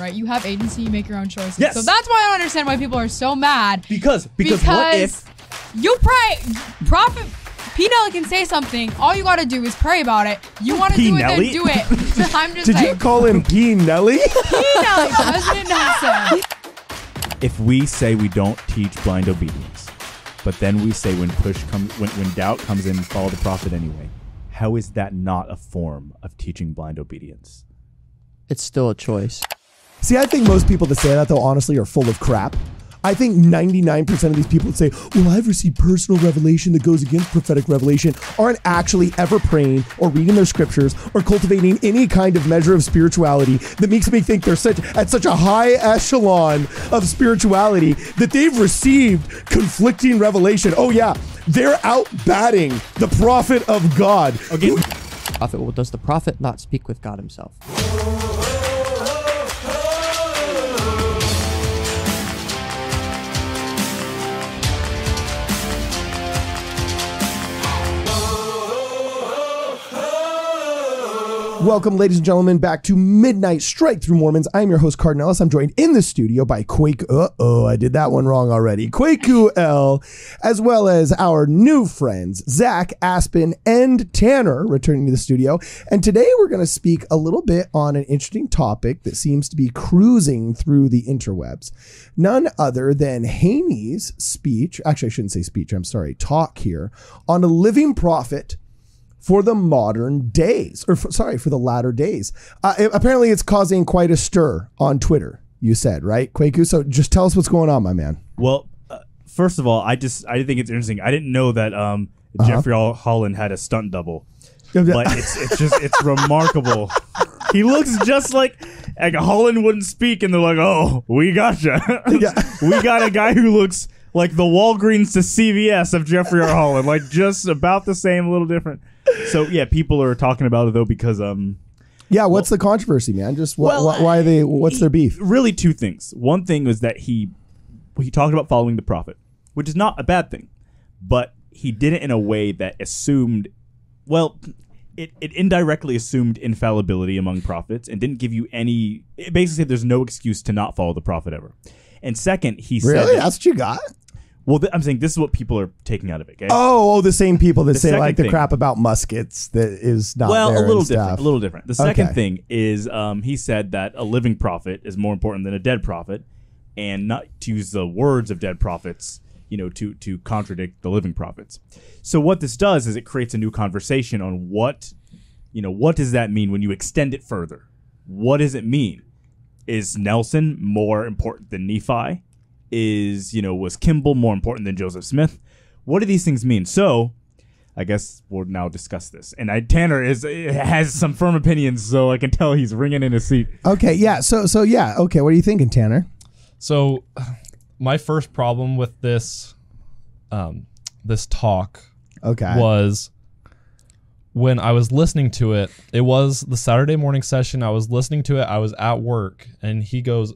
right? You have agency, you make your own choices. Yes. So that's why I don't understand why people are so mad. Because because, what if you pray, prophet P. Nelly can say something. All you gotta do is pray about it. You want to P. do it, then do it. I'm just Did you call him P. Nelly? P. Nelly, President Nelson. if we say we don't teach blind obedience, but then we say when push comes when, when doubt comes in, follow the prophet anyway, how is that not a form of teaching blind obedience? It's still a choice. See, I think most people that say that, though, honestly, are full of crap. I think 99% of these people that say, Well, I've received personal revelation that goes against prophetic revelation, aren't actually ever praying or reading their scriptures or cultivating any kind of measure of spirituality that makes me think they're such at such a high echelon of spirituality that they've received conflicting revelation. Oh, yeah, they're out batting the prophet of God. Okay, Prophet, well, does the prophet not speak with God himself? Welcome, ladies and gentlemen, back to Midnight Strike Through Mormons. I'm your host, Cardon Ellis. I'm joined in the studio by Quake. Uh oh, I did that one wrong already. Kwaku El, as well as our new friends, Zach, Aspen, and Tanner, returning to the studio. And today we're going to speak a little bit on an interesting topic that seems to be cruising through the interwebs. None other than Haney's speech, actually, I shouldn't say speech, I'm sorry, talk here on a living prophet for the modern days, or for, sorry, for the latter days. Uh, it- apparently, it's causing quite a stir on Twitter. You said right, Kwaku. So just tell us what's going on, my man. well, uh, first of all, I just I think it's interesting. I didn't know that um, Uh-huh. Jeffrey Hol- Holland had a stunt double, but it's it's just it's remarkable. He looks just like like Holland wouldn't speak, and they're like, "Oh, we gotcha. Yeah. we got a guy who looks." Like the Walgreens to CVS of Jeffrey R. Holland, like just about the same, a little different. So yeah, people are talking about it though because um Yeah, what's the controversy, man? Just wh- Well, wh- why are they? What's their beef? really two things. One thing was that he he talked about following the prophet, which is not a bad thing, but he did it in a way that assumed, well, it, it indirectly assumed infallibility among prophets and didn't give you any. It basically said there's no excuse to not follow the prophet ever. And second, he said, Really? That's what you got? Well, th- I'm saying this is what people are taking out of it. Okay? Oh, oh, the same people that The say second like the thing- crap about muskets that is not well, there a little and different. stuff. A little different. The second Okay. thing is um, he said that a living prophet is more important than a dead prophet, and not to use the words of dead prophets, you know, to to contradict the living prophets. So what this does is it creates a new conversation on what, you know, what does that mean when you extend it further? What does it mean? Is Nelson more important than Nephi? Is you know was Kimball more important than Joseph Smith? What do these things mean? So I guess we'll now discuss this. And I, Tanner is has some firm opinions, so I can tell he's ringing in his seat. Okay, yeah. So, so yeah. Okay, what are you thinking, Tanner? So, my first problem with this, um, this talk Okay. was when I was listening to it. It was the Saturday morning session. I was listening to it. I was at work, and he goes,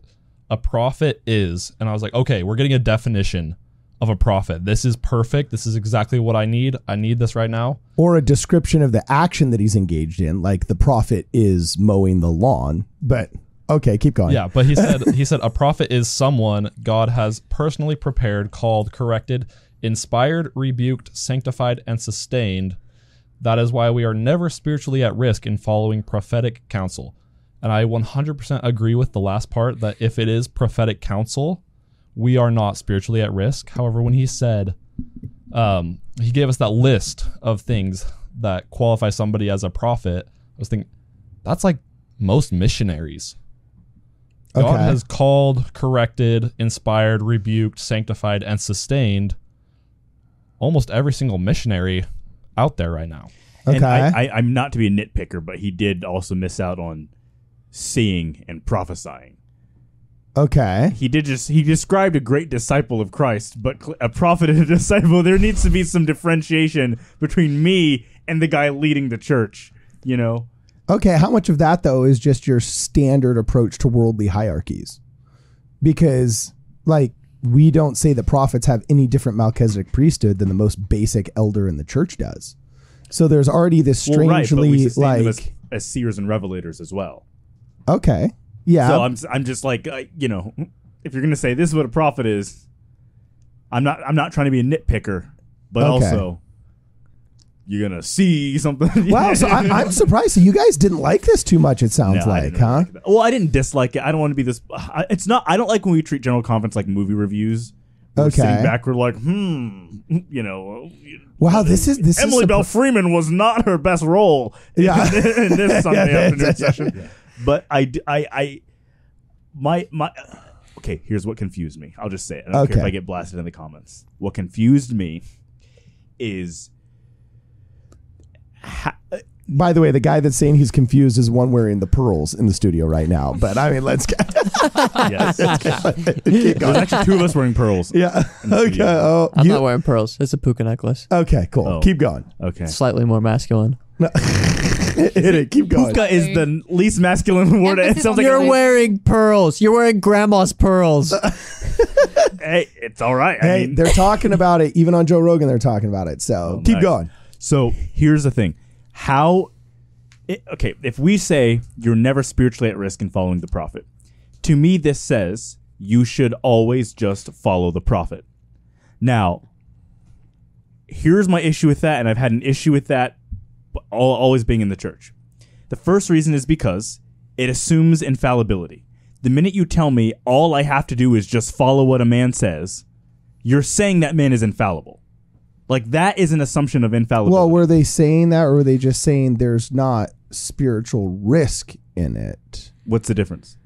"A prophet is," and I was like, "Okay, we're getting a definition of a prophet. This is perfect. This is exactly what I need. I need this right now." or a description of the action that he's engaged in, like the prophet is mowing the lawn. But okay, keep going. Yeah, but he said he said a prophet is someone God has personally prepared, called, corrected, inspired, rebuked, sanctified, and sustained. That is why we are never spiritually at risk in following prophetic counsel. And I 100% agree with the last part that if it is prophetic counsel, we are not spiritually at risk. However, when he said, um, he gave us that list of things that qualify somebody as a prophet, I was thinking, that's like most missionaries. God has called, corrected, inspired, rebuked, sanctified, and sustained almost every single missionary out there right now. Okay. And I, I, I'm not to be a nitpicker, but he did also miss out on seeing and prophesying. okay. He did just he described a great disciple of Christ, but cl- a prophet and a disciple. There needs to be some differentiation between me and the guy leading the church. You know, Okay, how much of that though is just your standard approach to worldly hierarchies? Because like we don't say that prophets have any different Melchizedek priesthood than the most basic elder in the church does. So there's already this well, right, but we strangely them like as, as seers and revelators as well. Okay. Yeah. So I'm I'm just like uh, you know, if you're gonna say this is what a prophet is, I'm not I'm not trying to be a nitpicker, but Okay. also you're gonna see something. Wow, so I, I'm surprised. So you guys didn't like this too much. It sounds No, like, huh? like. Well, I didn't dislike it. I don't want to be this. I- It's not. I don't like when we treat general conference like movie reviews. We're Okay. sitting back, we're like, hmm, you know. Wow, this is this Emily is Belle Freeman was not her best role Yeah. in, in this Sunday Yeah, afternoon yeah, session. But I, I, I, my, my, okay, here's what confused me. I'll just say it. I don't care if Okay. I get blasted in the comments. What confused me is ha- uh, By the way, the guy that's saying he's confused is one wearing the pearls in the studio right now. But I mean, let's get, yes. keep There's going. actually two of us wearing pearls. Yeah. Okay. Oh, I'm you- not wearing pearls. It's a puka necklace. okay. Cool. Oh. Keep going. Okay. Slightly more masculine. Hit it. Keep going. Puka is the least masculine word. It sounds like You're a- wearing pearls. You're wearing grandma's pearls. hey, it's all right. I Hey, mean, they're talking about it. Even on Joe Rogan, they're talking about it. So oh, keep nice. going. So here's the thing: how? It, okay, if we say you're never spiritually at risk in following the prophet, to me this says you should always just follow the prophet. Now, here's my issue with that, and I've had an issue with that al- always being in the church. The first reason is because it assumes infallibility. The minute you tell me all I have to do is just follow what a man says, you're saying that man is infallible. Like that is an assumption of infallibility. Well, were they saying that, or were they just saying there's not spiritual risk in it? What's the difference?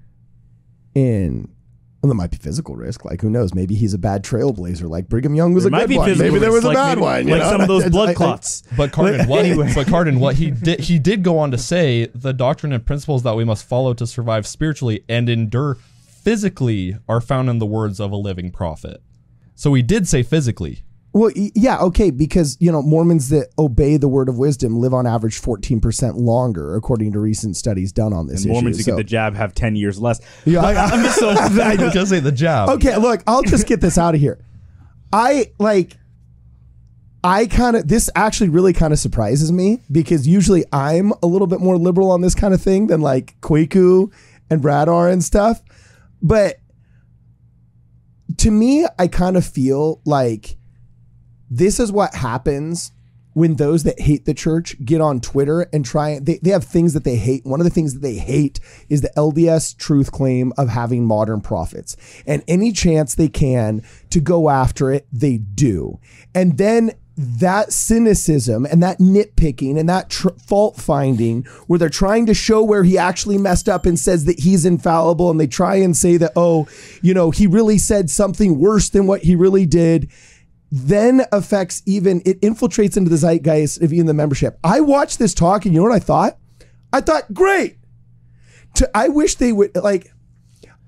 In well, there might be physical risk. Like who knows? Maybe he's a bad trailblazer. Like Brigham Young was There a might good be one. physical Maybe there was risk, a bad maybe- one. you like know? some of those blood clots. But Cardon, what, but Cardon, what he did, he did go on to say the doctrine and principles that we must follow to survive spiritually and endure physically are found in the words of a living prophet. So he did say physically. Well, yeah, okay, because you know Mormons that obey the word of wisdom live on average fourteen percent longer, according to recent studies done on this And Mormons issue. who get the jab have ten years less. Yeah, I- I'm just so I just say the jab. okay, look, I'll just get this out of here. I like. I kind of this actually really kind of surprises me because usually I'm a little bit more liberal on this kind of thing than like Kwaku and Brad are and stuff. But to me, I kind of feel like this is what happens when those that hate the church get on Twitter and try they, they have things that they hate. One of the things that they hate is the LDS truth claim of having modern prophets. And any chance they can to go after it, they do. And then that cynicism and that nitpicking and that tr- fault finding where they're trying to show where he actually messed up and says that he's infallible and they try and say that oh you know he really said something worse than what he really did then affects even it infiltrates into the zeitgeist of even the membership. I watched this talk and you know what i thought? I thought great! To, i wish they would like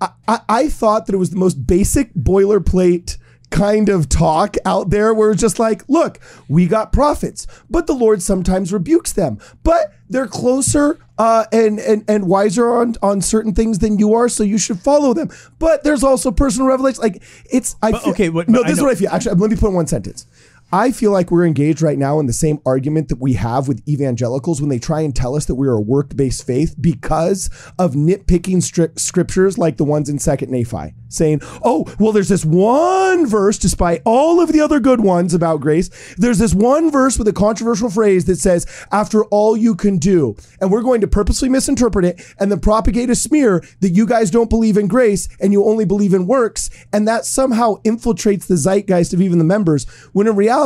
I, I, I thought that it was the most basic boilerplate kind of talk out there where it's just like, look, we got prophets, but the Lord sometimes rebukes them, but they're closer uh, and, and and wiser on on certain things than you are, so you should follow them. But there's also personal revelation. Like it's I But, feel, okay, but- no, but I this is know- what I feel. Actually, let me put in one sentence. I feel like we're engaged right now in the same argument that we have with evangelicals when they try and tell us that we are a work based faith because of nitpicking stri- scriptures like the ones in Second Nephi, saying, "Oh, well, there's this one verse, despite all of the other good ones about grace. There's this one verse with a controversial phrase that says, "After all you can do," and we're going to purposely misinterpret it and then propagate a smear that you guys don't believe in grace and you only believe in works, and that somehow infiltrates the zeitgeist of even the members. When in reality,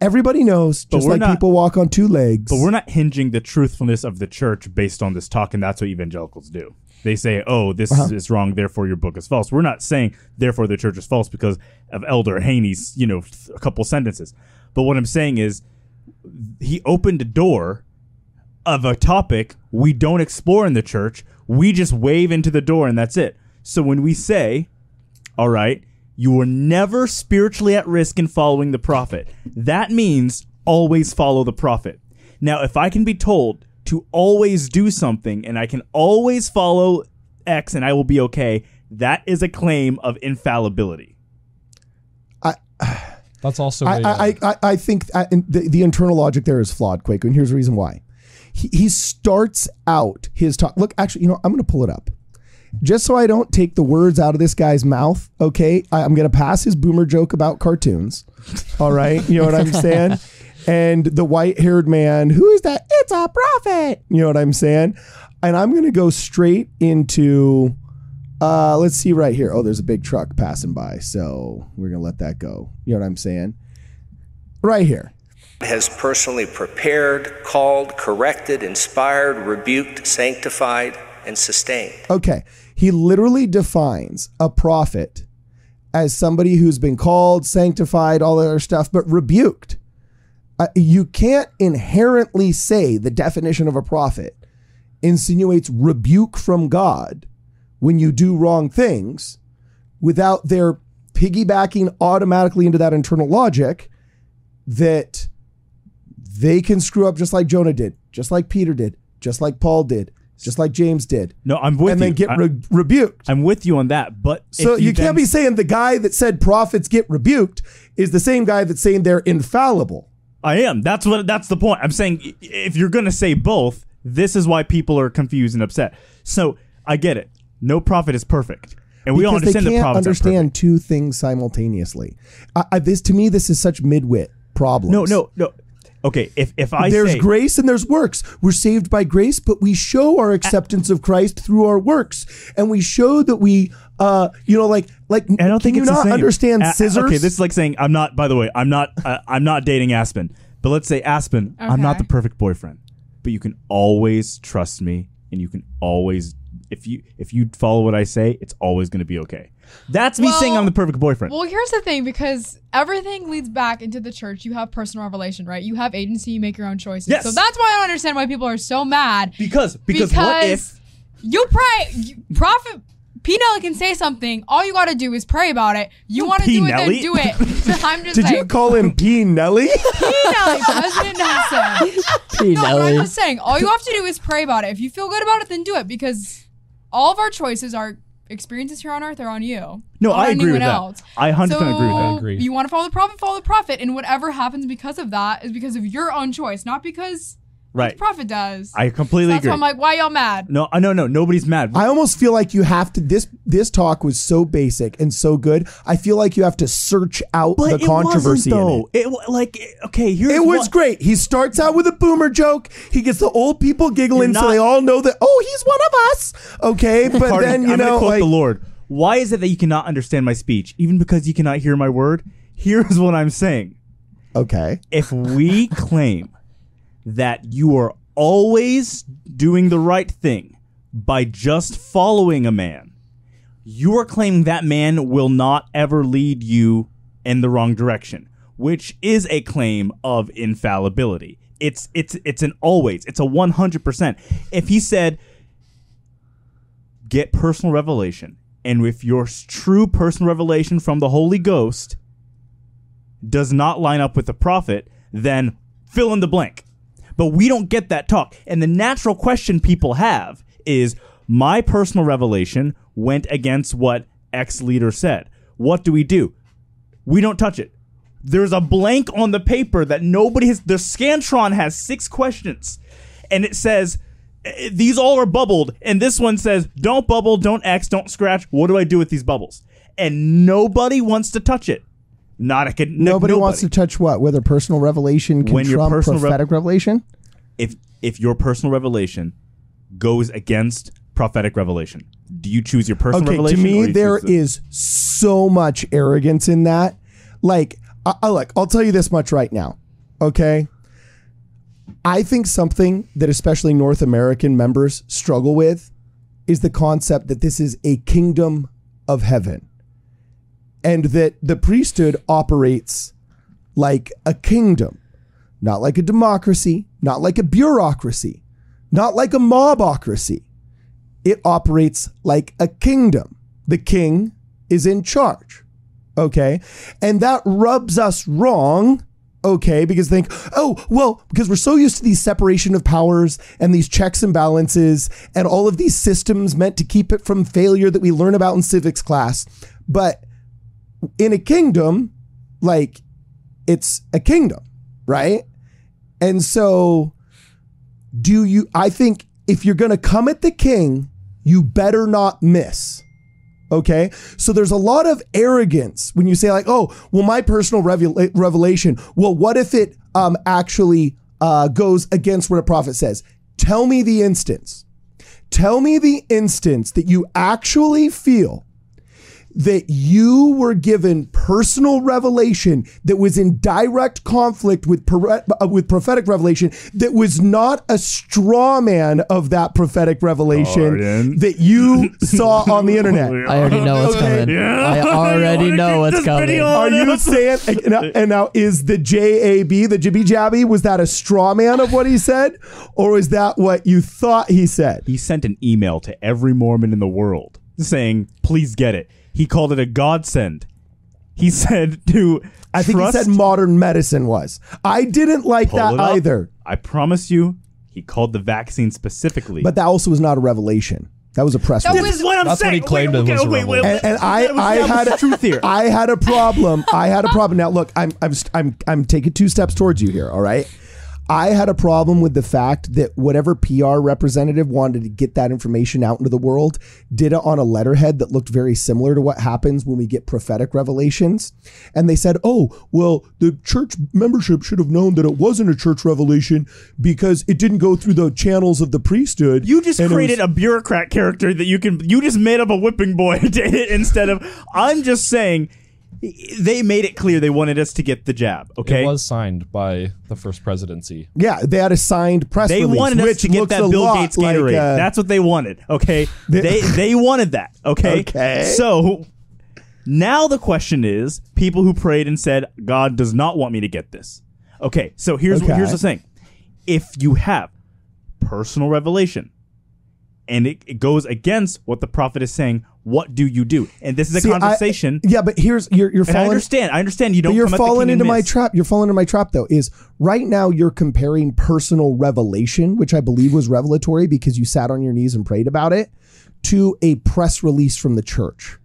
everybody knows, just like not- people walk on two legs. But we're not hinging the truthfulness of the church based on this talk, and that's what evangelicals do. They say, "Oh, this Uh-huh. is wrong, therefore your book is false." We're not saying, "Therefore the church is false," because of Elder Haney's, you know, a couple sentences. But what I'm saying is, he opened a door of a topic we don't explore in the church. We just wave into the door, and that's it. So when we say, all right, you were never spiritually at risk in following the prophet. That means always follow the prophet. Now, if I can be told to always do something and I can always follow X and I will be okay, that is a claim of infallibility. That's also I, a, uh, I, I, I think I, the, the internal logic there is flawed, Kwaku, and here's the reason why. He, he starts out his talk. Look, actually, you know, I'm going to pull it up. Just so I don't take the words out of this guy's mouth, okay, I, I'm going to pass his boomer joke about cartoons. All right. You know what I'm saying? And the white haired man, who is that? It's a prophet. You know what I'm saying? And I'm going to go straight into, uh, let's see right here. Oh, there's a big truck passing by. So we're going to let that go. You know what I'm saying? Right here. has personally prepared, called, corrected, inspired, rebuked, sanctified, and sustained. Okay. He literally defines a prophet as somebody who's been called, sanctified, all that other stuff, but rebuked. Uh, you can't inherently say the definition of a prophet insinuates rebuke from God when you do wrong things without their piggybacking automatically into that internal logic that they can screw up just like Jonah did, just like Peter did, just like Paul did, just like James did, No, I'm with and you. And then get re- rebuked. I'm with you on that. But So you, then- can't be saying the guy that said prophets get rebuked is the same guy that's saying they're infallible. I am. That's what. That's the point. I'm saying if you're going to say both, this is why people are confused and upset. So I get it. No prophet is perfect, and we all because they understand that can't are understand two things simultaneously. I, I, this to me, this is such midwit problems. No, no, no. Okay, if if I there's say grace and there's works. We're saved by grace, but we show our acceptance of Christ through our works, and we show that we, uh, you know, like, like. I don't can think you it's the not same. understand A- scissors? Okay, this is like saying I'm not. By the way, I'm not. Uh, I'm not dating Aspen. But let's say Aspen, I'm not the perfect boyfriend, but you can always trust me, and you can always if you if you follow what I say, it's always going to be okay. That's me saying I'm the perfect boyfriend. Well, here's the thing because everything leads back into the church. You have personal revelation, right? You have agency, you make your own choices. Yes. So that's why I don't understand why people are so mad. because because, what if you pray, you, Prophet P. Nelly can say something. All you got to do is pray about it. You want to P. do it, then Nelly? do it. I'm just Did saying. you call him P. Nelly? P. Nelly, President Nelson. P. No, but I'm just saying, all you have to do is pray about it. If you feel good about it, then do it because all of our choices, our experiences here on earth are on you. No, I agree with that. I 100% agree with that. I agree. You want to follow the prophet, follow the prophet, and whatever happens because of that is because of your own choice, not because Right. Profit does. I completely That's agree. why I'm like, why y'all mad? no, I no no nobody's mad. I almost feel like you have to. This this talk was so basic and so good. I feel like you have to search out but the it controversy wasn't, in it. though. It like okay, here's It was what- great. He starts out with a boomer joke. He gets the old people giggling, You're so they all know that. Oh, he's one of us. Okay, but Pardon, then you I'm know, gonna quote like, the Lord. Why is it that you cannot understand my speech, even because you cannot hear my word? Here's what I'm saying. okay, If we claim that you are always doing the right thing by just following a man, you are claiming that man will not ever lead you in the wrong direction, which is a claim of infallibility. It's it's it's an always. It's a 100%. If he said get personal revelation and if your true personal revelation from the Holy Ghost does not line up with the prophet, then fill in the blank. But we don't get that talk. And the natural question people have is my personal revelation went against what X leader said. What do we do? We don't touch it. There's a blank on the paper that nobody has. The Scantron has six questions, and it says eh, these all are bubbled, and this one says don't bubble, don't X, don't scratch. What do I do with these bubbles? And nobody wants to touch it. Not a con- nobody, wants to touch what whether personal revelation can When your trump personal prophetic revelation. if if your personal revelation goes against prophetic revelation, do you choose your personal Okay, to revelation? or me there the- is so much arrogance in that. Like, I, I like I'll tell you this much right now. Okay, I think something that especially North American members struggle with is the concept that this is a kingdom of heaven, and that the priesthood operates like a kingdom, not like a democracy, not like a bureaucracy, not like a mobocracy it operates like a kingdom. The king is in charge. Okay. And that rubs us wrong. Okay. Because think, oh, well, because we're so used to these separation of powers and these checks and balances and all of these systems meant to keep it from failure that we learn about in civics class. But in a kingdom, like it's a kingdom, right? And so do you, I think if you're going to come at the king, you better not miss. Okay. So there's a lot of arrogance when you say, like, oh, well, my personal revela- revelation, well, what if it um, actually uh, goes against what a prophet says? Tell me the instance. Tell me the instance that you actually feel that you were given personal revelation that was in direct conflict with uh, with prophetic revelation that was not a straw man of that prophetic revelation Pardon? that you saw on the internet. I already know what's Okay. coming. Yeah. I already know what's coming. Are you saying and now, and now is the JAB the Jibby Jabby was that a straw man of what he said or is that what you thought he said? He sent an email to every Mormon in the world saying, "Please get it." He called it a godsend. He said to I think trust, he said modern medicine was. I didn't like pull that it up. either. I promise you, he called the vaccine specifically. But that also was not a revelation. That was a press That release. was- what I'm That's what he claimed it was a revelation. and, and I, I had the truth here. I had a problem. I had a problem. Now look, I'm I'm I'm I'm taking two steps towards you here. All right. I had a problem with the fact that whatever PR representative wanted to get that information out into the world did it on a letterhead that looked very similar to what happens when we get prophetic revelations. And they said, oh, well, the church membership should have known that it wasn't a church revelation because it didn't go through the channels of the priesthood. You just created was- a bureaucrat character that you can. You just made up a whipping boy instead of. I'm just saying, they made it clear they wanted us to get the jab. Okay, It was signed by the first presidency. Yeah, they had a signed press they release, wanted us which to get looks that a Bill lot Gates like, uh, That's what they wanted. Okay, they they wanted that. Okay, Okay. So now the question is, people who prayed and said, "God does not want me to get this." Okay, so here's Okay. here's the thing: if you have personal revelation and it, it goes against what the prophet is saying, what do you do? And this is a See, I- conversation. yeah, but here's you're you're and I understand. I understand You don't. You're come at the falling into my trap. You're falling into my trap though. Is right now you're comparing personal revelation, which I believe was revelatory because you sat on your knees and prayed about it, to a press release from the church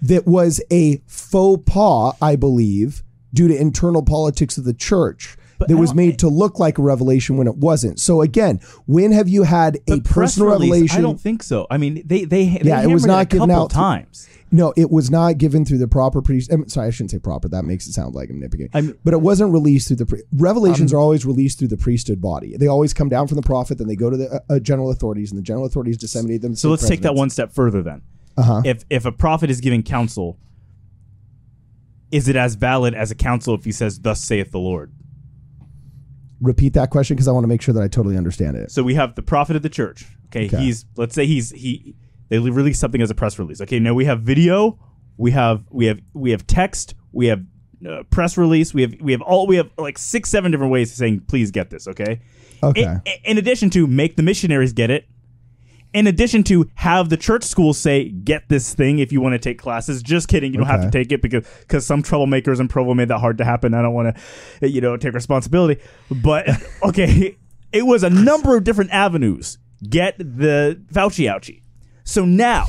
that was a faux pas, I believe, due to internal politics of the church. That was made to look like a revelation when it wasn't. So again, when have you had a personal release, revelation? I don't think so. I mean, they they they Yeah, it was not a given out times. No, it was not given through the proper priest. I'm sorry, I shouldn't say proper. That makes it sound like I'm nitpicking. I'm- but it wasn't released through the pri- revelations are always released through the priesthood body. They always come down from the prophet, then they go to the uh, uh, general authorities, and the general authorities disseminate them. So let's take that one step further then. Uh-huh. If if a prophet is giving counsel, is it as valid as a counsel if he says, "Thus saith the Lord"? Repeat that question because I want to make sure that I totally understand it. So we have the prophet of the church. Okay, Okay. he's let's say he's he they release something as a press release. Okay, now we have video, we have we have we have text, we have uh, press release, we have we have all we have like six seven different ways of saying please get this. Okay. Okay. In, in addition to make the missionaries get it. In addition to have the church schools say get this thing if you want to take classes. Just kidding, you don't have to take it because because some troublemakers in Provo made that hard to happen. I don't want to you know take responsibility, but okay, it was a number of different avenues. Get the Fauci ouchie. So now,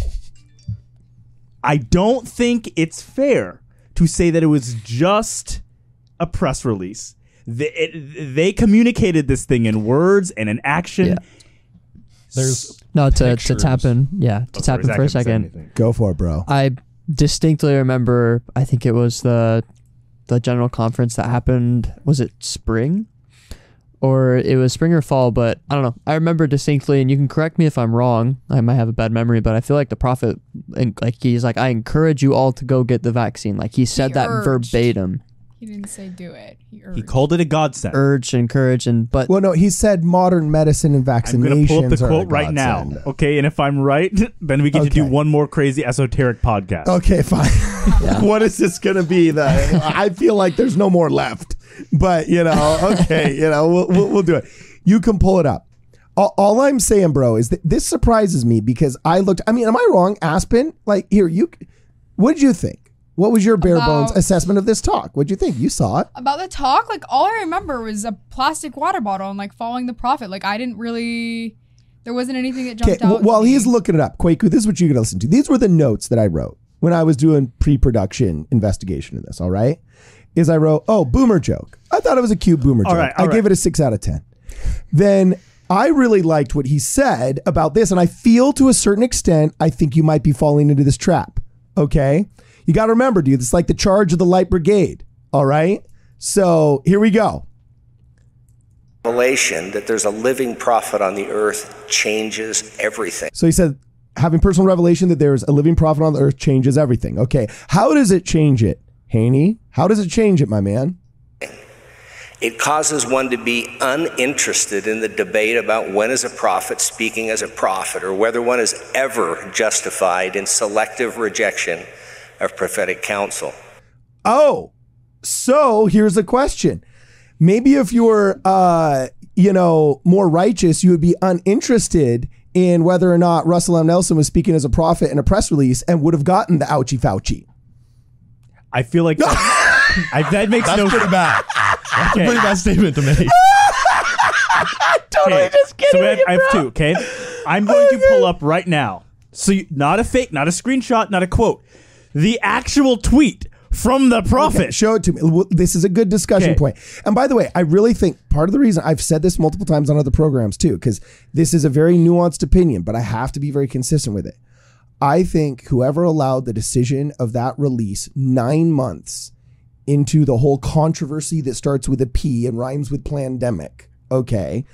I don't think it's fair to say that it was just a press release. They, it, they communicated this thing in words and in action. Yeah. There's No, to, to Pictures. tap in. Yeah, to Oh, tap sorry, in Zach for a hasn't said second. anything. Go for it, bro. I distinctly remember. I think it was the the general conference that happened. Was it spring, or it was spring or fall? But I don't know. I remember distinctly, and you can correct me if I'm wrong. I might have a bad memory, but I feel like the prophet, and like he's like, I encourage you all to go get the vaccine. Like he said that urged. verbatim, He didn't say do it. He, urged. He called it a godsend. urge, encourage, and but Well, no, he said modern medicine and I'm vaccinations. going to pull up the are a quote right now. godsend. Okay, and if I'm right, then we get to do Okay. one more crazy esoteric podcast. Okay, fine. what is this going to be? The I feel like there's no more left, but you know, okay, you know, we'll, we'll, we'll do it. You can pull it up. All, all I'm saying, bro, is that this surprises me because I looked. I mean, am I wrong, Aspen? Like, here, you. What did you think? What was your bare bones assessment of this talk? What did you think? You saw it. About the talk, like all I remember was a plastic water bottle and like following the prophet. Like I didn't really. There wasn't anything that Okay, jumped out. w- while to me. he's looking it up, Kwaku, this is what you can listen to. These were the notes that I wrote when I was doing pre-production investigation of this. All right, is I wrote, "Oh, boomer joke." I thought it was a cute boomer All joke. right, I all gave it a six out of ten. Then I really liked what he said about this, and I feel to a certain extent, I think you might be falling into this trap. Okay. You got to remember, dude, it's like the charge of the light brigade. All right. So here we go. Revelation that there's a living prophet on the earth changes everything. So he said, having personal revelation that there's a living prophet on the earth changes everything. Okay. How does it change it, Haney? How does it change it, my man? It causes one to be uninterested in the debate about when is a prophet speaking as a prophet or whether one is ever justified in selective rejection of prophetic counsel. Oh, so here's a question. Maybe if you were, uh, you know, more righteous, you would be uninterested in whether or not Russell M. Nelson was speaking as a prophet in a press release and would have gotten the ouchie Fauci. I feel like that, I, that makes That's no pretty bad. That's a pretty bad statement to make. Totally Okay, So I have, I have two. Okay, I'm going to pull up right now. So you, not a fake, not a screenshot, not a quote. The actual tweet from the prophet. Okay, show it to me. Well, This is a good discussion Okay. point. And by the way, I really think part of the reason I've said this multiple times on other programs too, because this is a very nuanced opinion, but I have to be very consistent with it. I think whoever allowed the decision of that release nine months into the whole controversy that starts with a P and rhymes with pandemic, okay,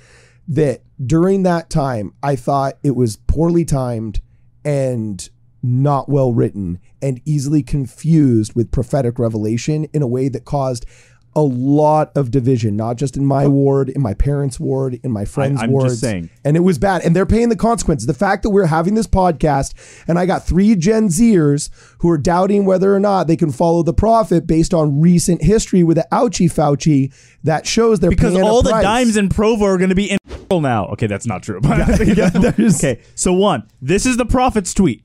that during that time, I thought it was poorly timed and not well written and easily confused with prophetic revelation in a way that caused a lot of division, not just in my ward, in my parents' ward, in my friends' I'm just wards. saying. And it was bad. And they're paying the consequences. The fact that we're having this podcast and I got three Gen Zers who are doubting whether or not they can follow the prophet based on recent history with the ouchie Fauci, that shows they're because all the dimes in Provo are going to be in now. Okay, that's not true. yeah, there's- okay, so one, this is the prophet's tweet.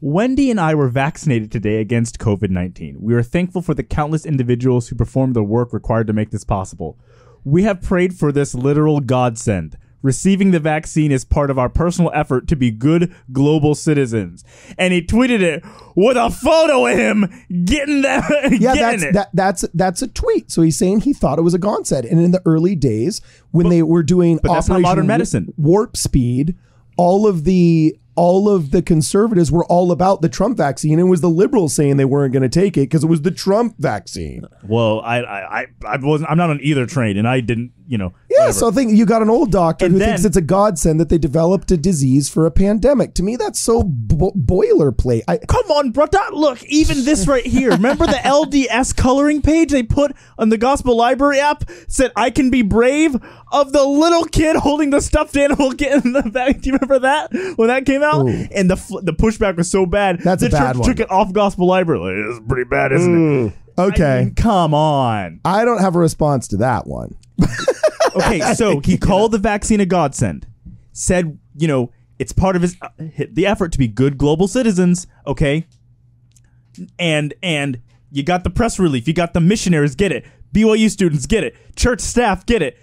Wendy and I were vaccinated today against COVID 19. We are thankful for the countless individuals who performed the work required to make this possible. We have prayed for this literal godsend. Receiving the vaccine is part of our personal effort to be good global citizens. And he tweeted it with a photo of him getting that. Yeah, getting that's it. that that's that's a tweet. So he's saying he thought it was a godsend. And in the early days, when they were doing but that's not Operation modern medicine. warp speed, all of the all of the conservatives were all about the Trump vaccine. It was the liberals saying they weren't going to take it because it was the Trump vaccine. Well, I, I, I, wasn't. I'm not on either train, and I didn't. You know. Yeah, whatever. so I think you got an old doctor And who then- thinks it's a godsend that they developed a disease for a pandemic. To me, that's so bo- boilerplate. I, Come on, bro. Look, even this right here. Remember the LDS coloring page they put on the Gospel Library app? Said, I can be brave of the little kid holding the stuffed animal getting the back. Do you remember that when that came out? Ooh. And the fl- the pushback was so bad. That's a the bad church one. took it off Gospel Library. Like, this is pretty bad, isn't it? okay, I mean, come on. I don't have a response to that one. Okay, so he called the vaccine a godsend. Said, you know, it's part of his uh, the effort to be good global citizens. Okay, and and you got the press relief, you got the missionaries, get it. BYU students get it. Church staff get it.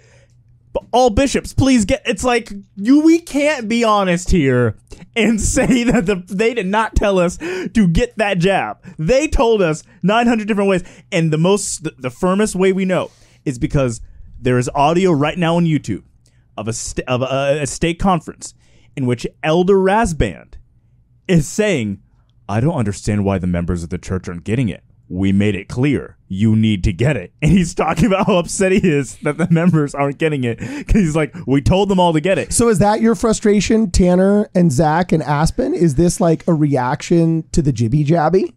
All bishops, please get. It's like you. We can't be honest here and say that the they did not tell us to get that jab. They told us 900 different ways, and the most the, the firmest way we know is because there is audio right now on YouTube of a st- of a, a state conference in which Elder Rasband is saying, I don't understand why the members of the church aren't getting it. We made it clear you need to get it. And he's talking about how upset he is that the members aren't getting it because he's like, we told them all to get it. So is that your frustration, Tanner and Zach and Aspen? Is this like a reaction to the jibby jabby?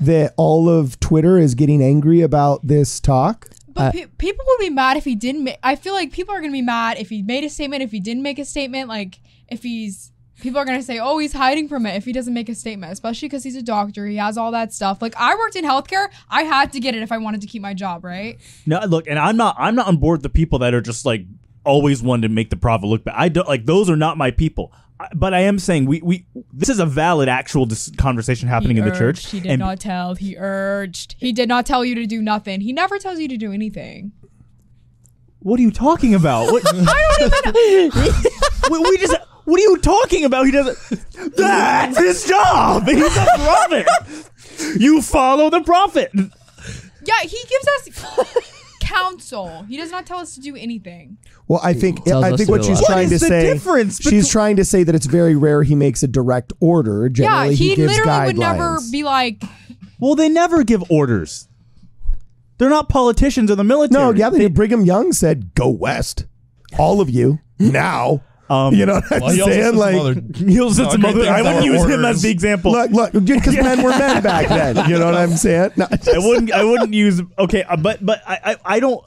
That all of Twitter is getting angry about this talk? But pe- people would be mad if he didn't. Ma- I feel like people are gonna be mad if he made a statement. If he didn't make a statement, like if he's, people are gonna say, "Oh, he's hiding from it." If he doesn't make a statement, especially because he's a doctor, he has all that stuff. Like I worked in healthcare, I had to get it if I wanted to keep my job, right? No, look, and I'm not I'm not on board with the people that are just like always wanting to make the prophet look bad. I don't like those are not my people. I- But I am saying we, we this is a valid actual dis- conversation happening He in the church. He did and not tell. He urged. He did not tell you to do nothing. He never tells you to do anything. what are you talking about? What, we, we just what are you talking about? He doesn't. That's his job. He's a prophet. You follow the prophet. Yeah, he gives us counsel. He does not tell us to do anything. Well, I think tells I us think to what do she's what? trying What to is the say. difference She's trying to say that it's very rare he makes a direct order. Yeah, Generally, he, gives literally guidelines. would never be like, Well, they never give orders. They're not politicians or the military. No, yeah, they, Brigham Young said, "Go west, all of you now." Um, you know what I'm Well, he also saying? said some Like, other- He'll sit some other. things I wouldn't were use him orders. as the example. look, look, because men were men back then. You know what I'm saying? No, I wouldn't. I wouldn't use. Okay, uh, but but I, I I don't.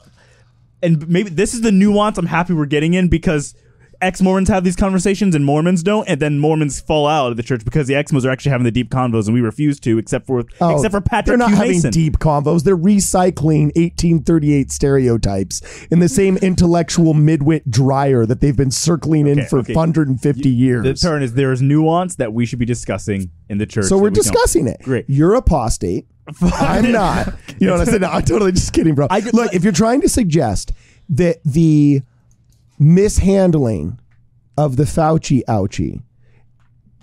And maybe this is the nuance I'm happy we're getting in because ex Mormons have these conversations and Mormons don't, and then Mormons fall out of the church because the ex-Mos are actually having the deep convos and we refuse to, except for Oh, except for Patrick They're not Q. having Mason. deep convos. They're recycling 1838 stereotypes in the same intellectual midwit dryer that they've been circling in Okay, for okay. 150 The years. The turn is there is nuance that we should be discussing in the church. So we're we don't. discussing it. Great. You're apostate. I'm not. You know what I said? No, I'm totally just kidding, bro. I Look, if you're trying to suggest that the mishandling of the Fauci ouchie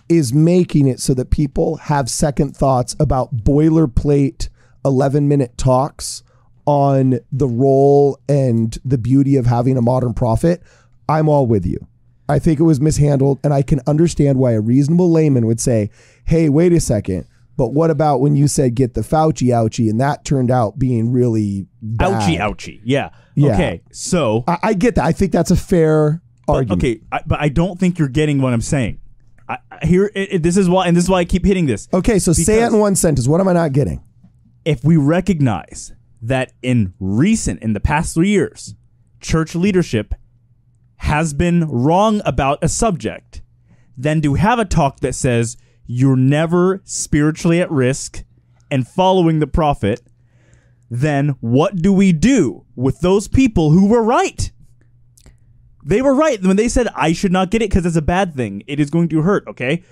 is making it so that people have second thoughts about boilerplate 11 minute talks on the role and the beauty of having a modern prophet, I'm all with you. I think it was mishandled, and I can understand why a reasonable layman would say, hey, wait a second. But what about when you said get the Fauci ouchie and that turned out being really bad? Ouchie, ouchie. Yeah. Yeah. Okay. So I, I get that. I think that's a fair But, argument. okay, I, but I don't think you're getting what I'm saying. I, I- here, it, it- this is why, and this is why I keep hitting this. Okay, so say it in one sentence. What am I not getting? If we recognize that in recent, in the past three years, church leadership has been wrong about a subject, then to have a talk that says you're never spiritually at risk and following the prophet, then what do we do with those people who were right? They were right when they said I should not get it because it's a bad thing. It is going to hurt. Okay,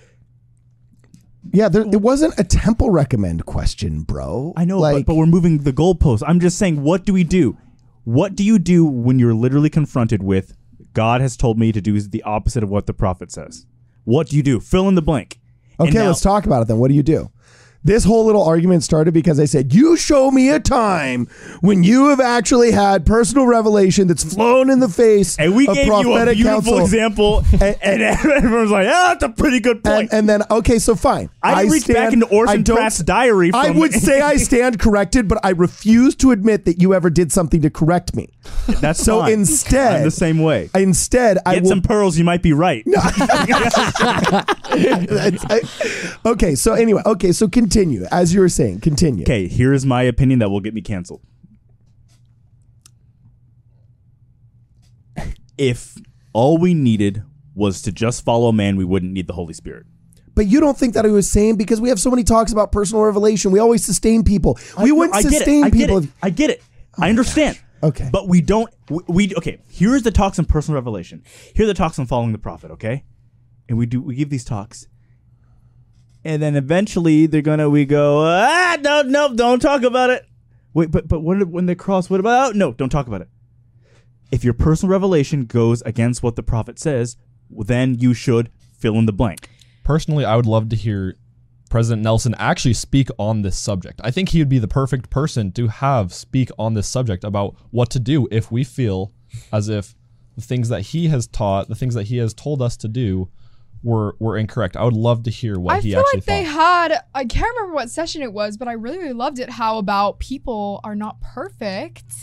Yeah, there, it wasn't a temple recommend question, bro. I know, Like, but, but we're moving the goalposts. I'm just saying, what do we do? What do you do when you're literally confronted with God has told me to do the opposite of what the prophet says? What do you do? Fill in the blank. Okay, now- let's talk about it then. What do you do? This whole little argument started because I said, You show me a time when you have actually had personal revelation that's flown in the face And we of gave you a beautiful counsel. example, and, and everyone's like, "Ah, that's a pretty good point." and then, okay, so fine. I reached back into Orson Pratt's diary. I would say I stand corrected, but I refuse to admit that you ever did something to correct me. that's So fine. instead, I'm the same way. Instead, I Get will some pearls, you might be right. I- okay, so anyway, okay, so continue. As you were saying, continue. Okay, here's my opinion that will get me canceled. If all we needed was to just follow a man, we wouldn't need the Holy Spirit. But you don't think that he was saying because we have so many talks about personal revelation. We always sustain people. We wouldn't I get it. sustain I get people. it. I get it. I oh understand. Okay. But we don't. We, we okay. Here's the talks on personal revelation. Here are the talks on following the prophet. Okay, and we do we give these talks, and then eventually they're gonna we go ah no no don't talk about it. Wait, but but what when they cross? What about? Oh, no, don't talk about it. If your personal revelation goes against what the prophet says, then you should fill in the blank. Personally, I would love to hear President Nelson actually speak on this subject. I think he would be the perfect person to have speak on this subject about what to do if we feel as if the things that he has taught, the things that he has told us to do, were were incorrect. I would love to hear what I he actually like thought. I feel like they had. I can't remember what session it was, but I really, really loved it. How about people are not perfect,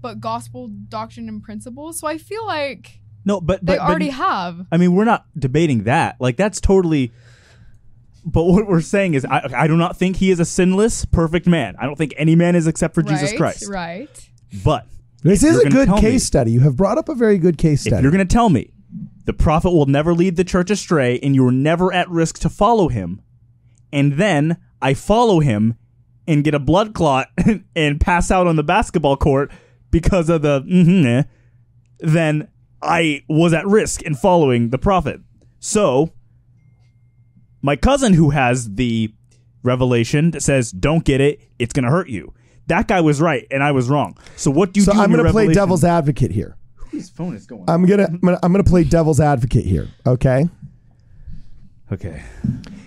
but gospel doctrine and principles. So I feel like No, but they but, but- already have. I mean, we're not debating that. Like that's totally. But what we're saying is, I, I do not think he is a sinless, perfect man. I don't think any man is except for Jesus Christ. Right. But this is a good case me- study. You have brought up a very good case If study. you're going to tell me the prophet will never lead the church astray, and you are never at risk to follow him, and then I follow him and get a blood clot and pass out on the basketball court because of the mhm, eh, then I was at risk in following the prophet. So my cousin who has the revelation that says don't get it, it's going to hurt you. That guy was right and I was wrong. So what do you so do? I'm going to play devil's advocate here. Whose phone is going? I'm gonna, I'm gonna I'm gonna play devil's advocate here. Okay. okay.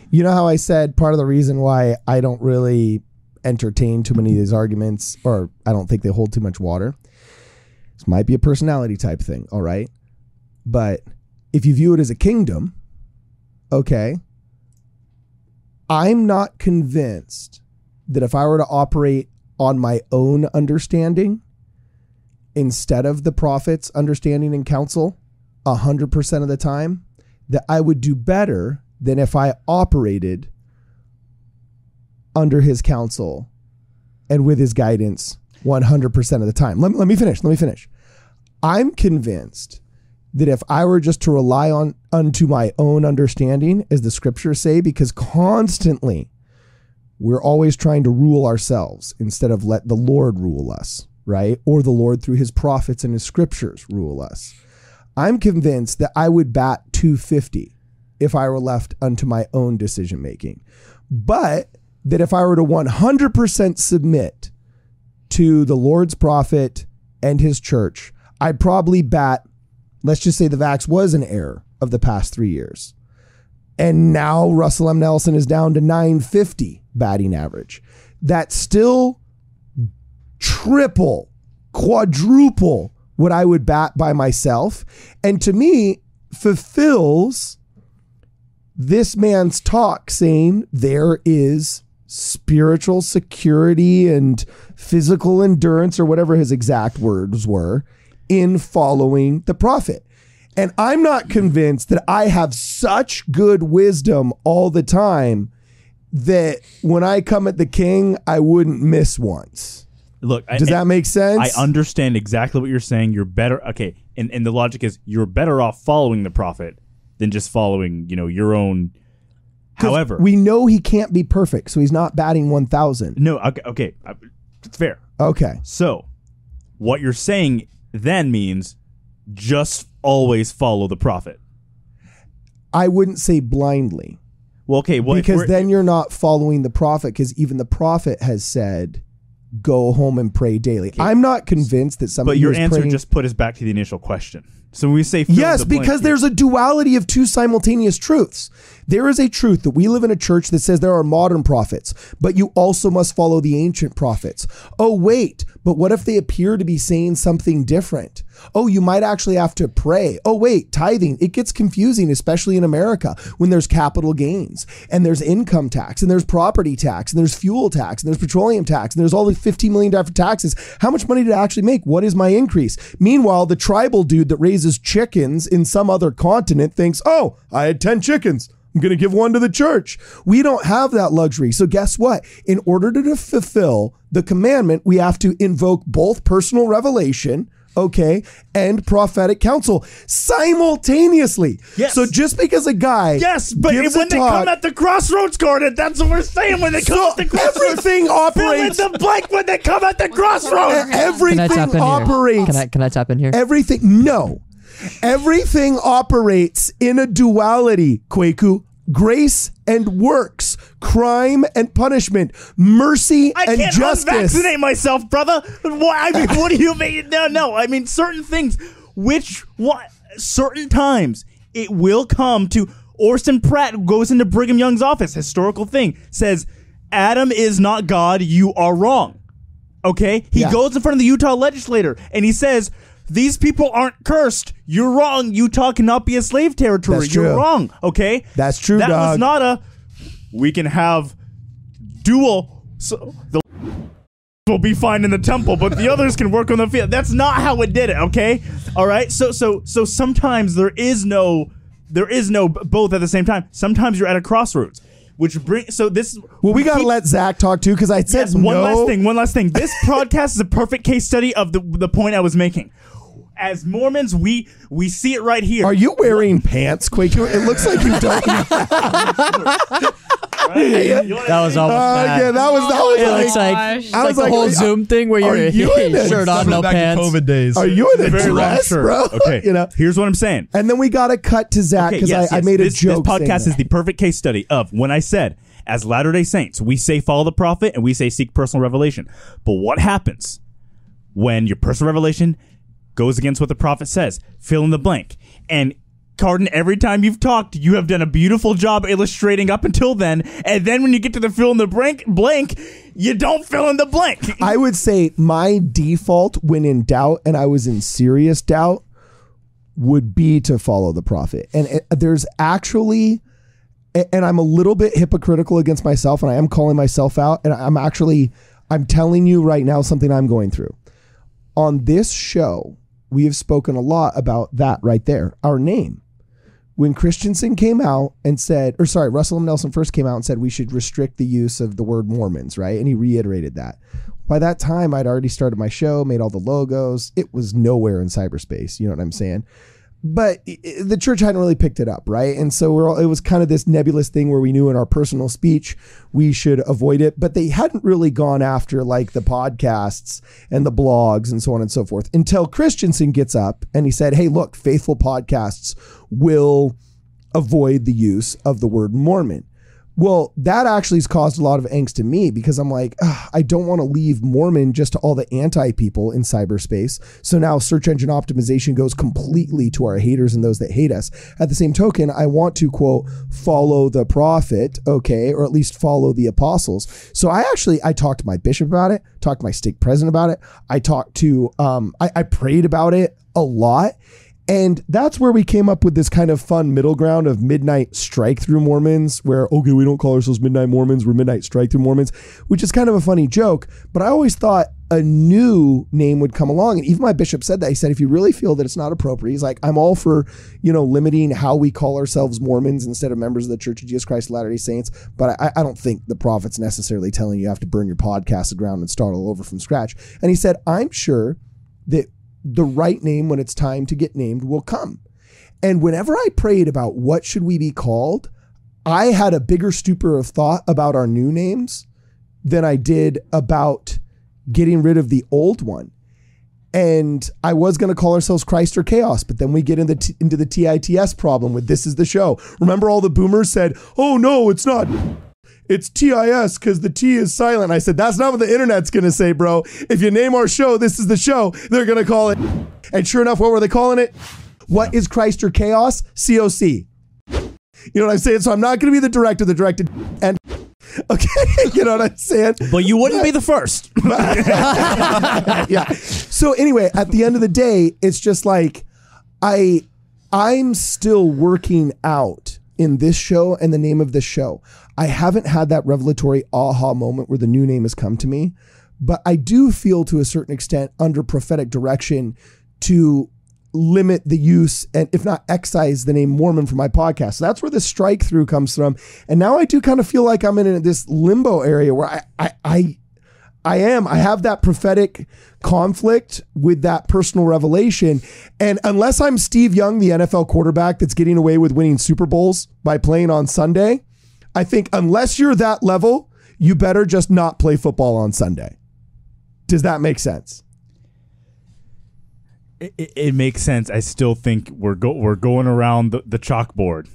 You know how I said part of the reason why I don't really entertain too many of these arguments, or I don't think they hold too much water. This might be a personality type thing, all right? But if you view it as a kingdom, okay, I'm not convinced that if I were to operate on my own understanding instead of the prophet's understanding and counsel 100% of the time, that I would do better than if I operated under his counsel and with his guidance 100% of the time. Let, let me finish. Let me finish. I'm convinced that if I were just to rely on unto my own understanding, as the scriptures say, because constantly we're always trying to rule ourselves instead of let the Lord rule us, right? Or the Lord through his prophets and his scriptures rule us. I'm convinced that I would bat 250 if I were left unto my own decision making. But that if I were to 100% submit to the Lord's prophet and his church, I'd probably bat, let's just say the Vax was an error of the past three years. And now Russell M. Nelson is down to 950 batting average. That still triple, quadruple what I would bat by myself. And to me, fulfills this man's talk saying there is spiritual security and physical endurance, or whatever his exact words were, in following the prophet. And I'm not convinced that I have such good wisdom all the time that when I come at the king, I wouldn't miss once. Look, I- Does that make sense? I understand exactly what you're saying. You're better. Okay, and and the logic is you're better off following the prophet than just following, you know, your own. However, we know he can't be perfect, so he's not batting 1,000. no, okay, okay, uh, it's fair. Okay. So, what you're saying then means just always follow the prophet. I wouldn't say blindly Well, okay, well, because then you're not following the prophet because even the prophet has said, go home and pray daily. I'm not convinced that somebody but your answer praying- just put us back to the initial question. So when we say Yes, the because here- there's a duality of two simultaneous truths. There is a truth that we live in a church that says there are modern prophets, but you also must follow the ancient prophets. Oh, wait, but what if they appear to be saying something different? Oh, you might actually have to pray. Oh, wait, tithing. It gets confusing, especially in America when there's capital gains and there's income tax and there's property tax and there's fuel tax and there's petroleum tax and there's all the 15 million different taxes. How much money did I actually make? What is my increase? Meanwhile, the tribal dude that raises chickens in some other continent thinks, oh, I had 10 chickens. I'm going to give one to the church. We don't have that luxury. So, guess what? In order to fulfill the commandment, we have to invoke both personal revelation, okay, and prophetic counsel simultaneously. Yes. So, just because a guy yes, but gives when a they talk, come at the crossroads, Gordon, that's what we're saying. When they come so at the crossroads, everything fill in operates. the blank when they come at the crossroads. Everything Can I tap in operates. here? Can I can I tap in here? Everything, no. Everything operates in a duality, Kwaku. Grace and works, crime and punishment, mercy. I and can't justice. unvaccinate myself, brother. What I mean, what do you mean? No, no. I mean, certain things, which what certain times it will come to. Orson Pratt goes into Brigham Young's office. Historical thing says, "Adam is not God. You are wrong." Okay, he Yeah. goes in front of the Utah legislator and he says. These people aren't cursed. You're wrong. Utah cannot be a slave territory. That's You're true. wrong. Okay, That's true, That was not a. We can have dual. So the will be fine in the temple, but the others can work on the field. That's not how it did it. Okay, all right. So so so sometimes there is no there is no both at the same time. Sometimes you're at a crossroads, which bring so this. well, we got to keep- let Zach talk too because I said Yes, no. one last thing. One last thing. This podcast is a perfect case study of the the point I was making. As Mormons, we we see it right here. Are you wearing pants, Kwaku? It looks like you don't. That was almost Uh, bad. yeah, that was that was it like, looks like, gosh. it's like was the like, whole are- Zoom thing where you're you in it? shirt on, no back pants. COVID days. Are you in a very dress, shirt. bro? Okay, you know. Here's what I'm saying. And then we got to cut to Zach Okay, because yes, I, I yes. made a joke. This podcast is the perfect case study of when I said, as Latter day Saints, we say follow the prophet and we say seek personal revelation. But what happens when your personal revelation goes against what the prophet says? Fill in the blank. And Cardon, every time you've talked, you have done a beautiful job illustrating up until then, and then when you get to the fill in the blank, blank, you don't fill in the blank. I would say my default when in doubt, and I was in serious doubt, would be to follow the prophet. And it, there's actually, and I'm a little bit hypocritical against myself, and I am calling myself out. And I'm actually, I'm telling you right now something I'm going through. On this show, we have spoken a lot about that right there, our name. When Christensen came out and said, or sorry, Russell M. Nelson first came out and said we should restrict the use of the word Mormons, right? And he reiterated that. By that time, I'd already started my show, made all the logos. It was nowhere in cyberspace. You know what I'm saying? But the church hadn't really picked it up, right? And so all, it was kind of this nebulous thing where we knew in our personal speech we should avoid it, but they hadn't really gone after like the podcasts and the blogs and so on and so forth until Christensen gets up and he said, "Hey, look, faithful podcasts will avoid the use of the word Mormon." Well, that actually has caused a lot of angst to me because I'm like, I don't want to leave Mormon just to all the anti people in cyberspace. So now search engine optimization goes completely to our haters and those that hate us. At the same token, I want to quote, follow the prophet, okay, or at least follow the apostles. So I actually, I talked to my bishop about it, talked to my stake president about it. I talked to, um, I, I prayed about it a lot. And that's where we came up with this kind of fun middle ground of midnight strike through Mormons, where, okay, we don't call ourselves midnight Mormons, we're midnight strike through Mormons, which is kind of a funny joke. But I always thought a new name would come along. And even my bishop said that. He said, if you really feel that it's not appropriate, he's like, I'm all for, you know, limiting how we call ourselves Mormons instead of members of the Church of Jesus Christ of Latter day Saints. But I, I don't think the prophet's necessarily telling you you have to burn your podcast to ground and start all over from scratch. And he said, I'm sure that the right name when it's time to get named will come. And whenever I prayed about what should we be called, I had a bigger stupor of thought about our new names than I did about getting rid of the old one. And I was going to call ourselves Christ or Chaos, but then we get into, t- into the TITS problem with this is the show. Remember, all the boomers said, oh, no, it's not. It's TIS because the T is silent. I said, that's not what the internet's going to say, bro. If you name our show, this is the show, they're going to call it. And sure enough, what were they calling it? What is Christ or Chaos? COC. You know what I'm saying? So I'm not going to be the director, the directed, and okay, you know what I'm saying? But you wouldn't be the first. yeah. So anyway, at the end of the day, it's just like I I'm still working out in this show and the name of this show. I haven't had that revelatory aha moment where the new name has come to me, but I do feel to a certain extent under prophetic direction to limit the use and if not excise the name Mormon from my podcast. So that's where the strike through comes from. And now I do kind of feel like I'm in this limbo area where I I, I I am. I have that prophetic conflict with that personal revelation. And unless I'm Steve Young, the NFL quarterback that's getting away with winning Super Bowls by playing on Sunday, I think unless you're that level, you better just not play football on Sunday. Does that make sense? it, it- it makes sense. I still think we're go we're going around the, the chalkboard.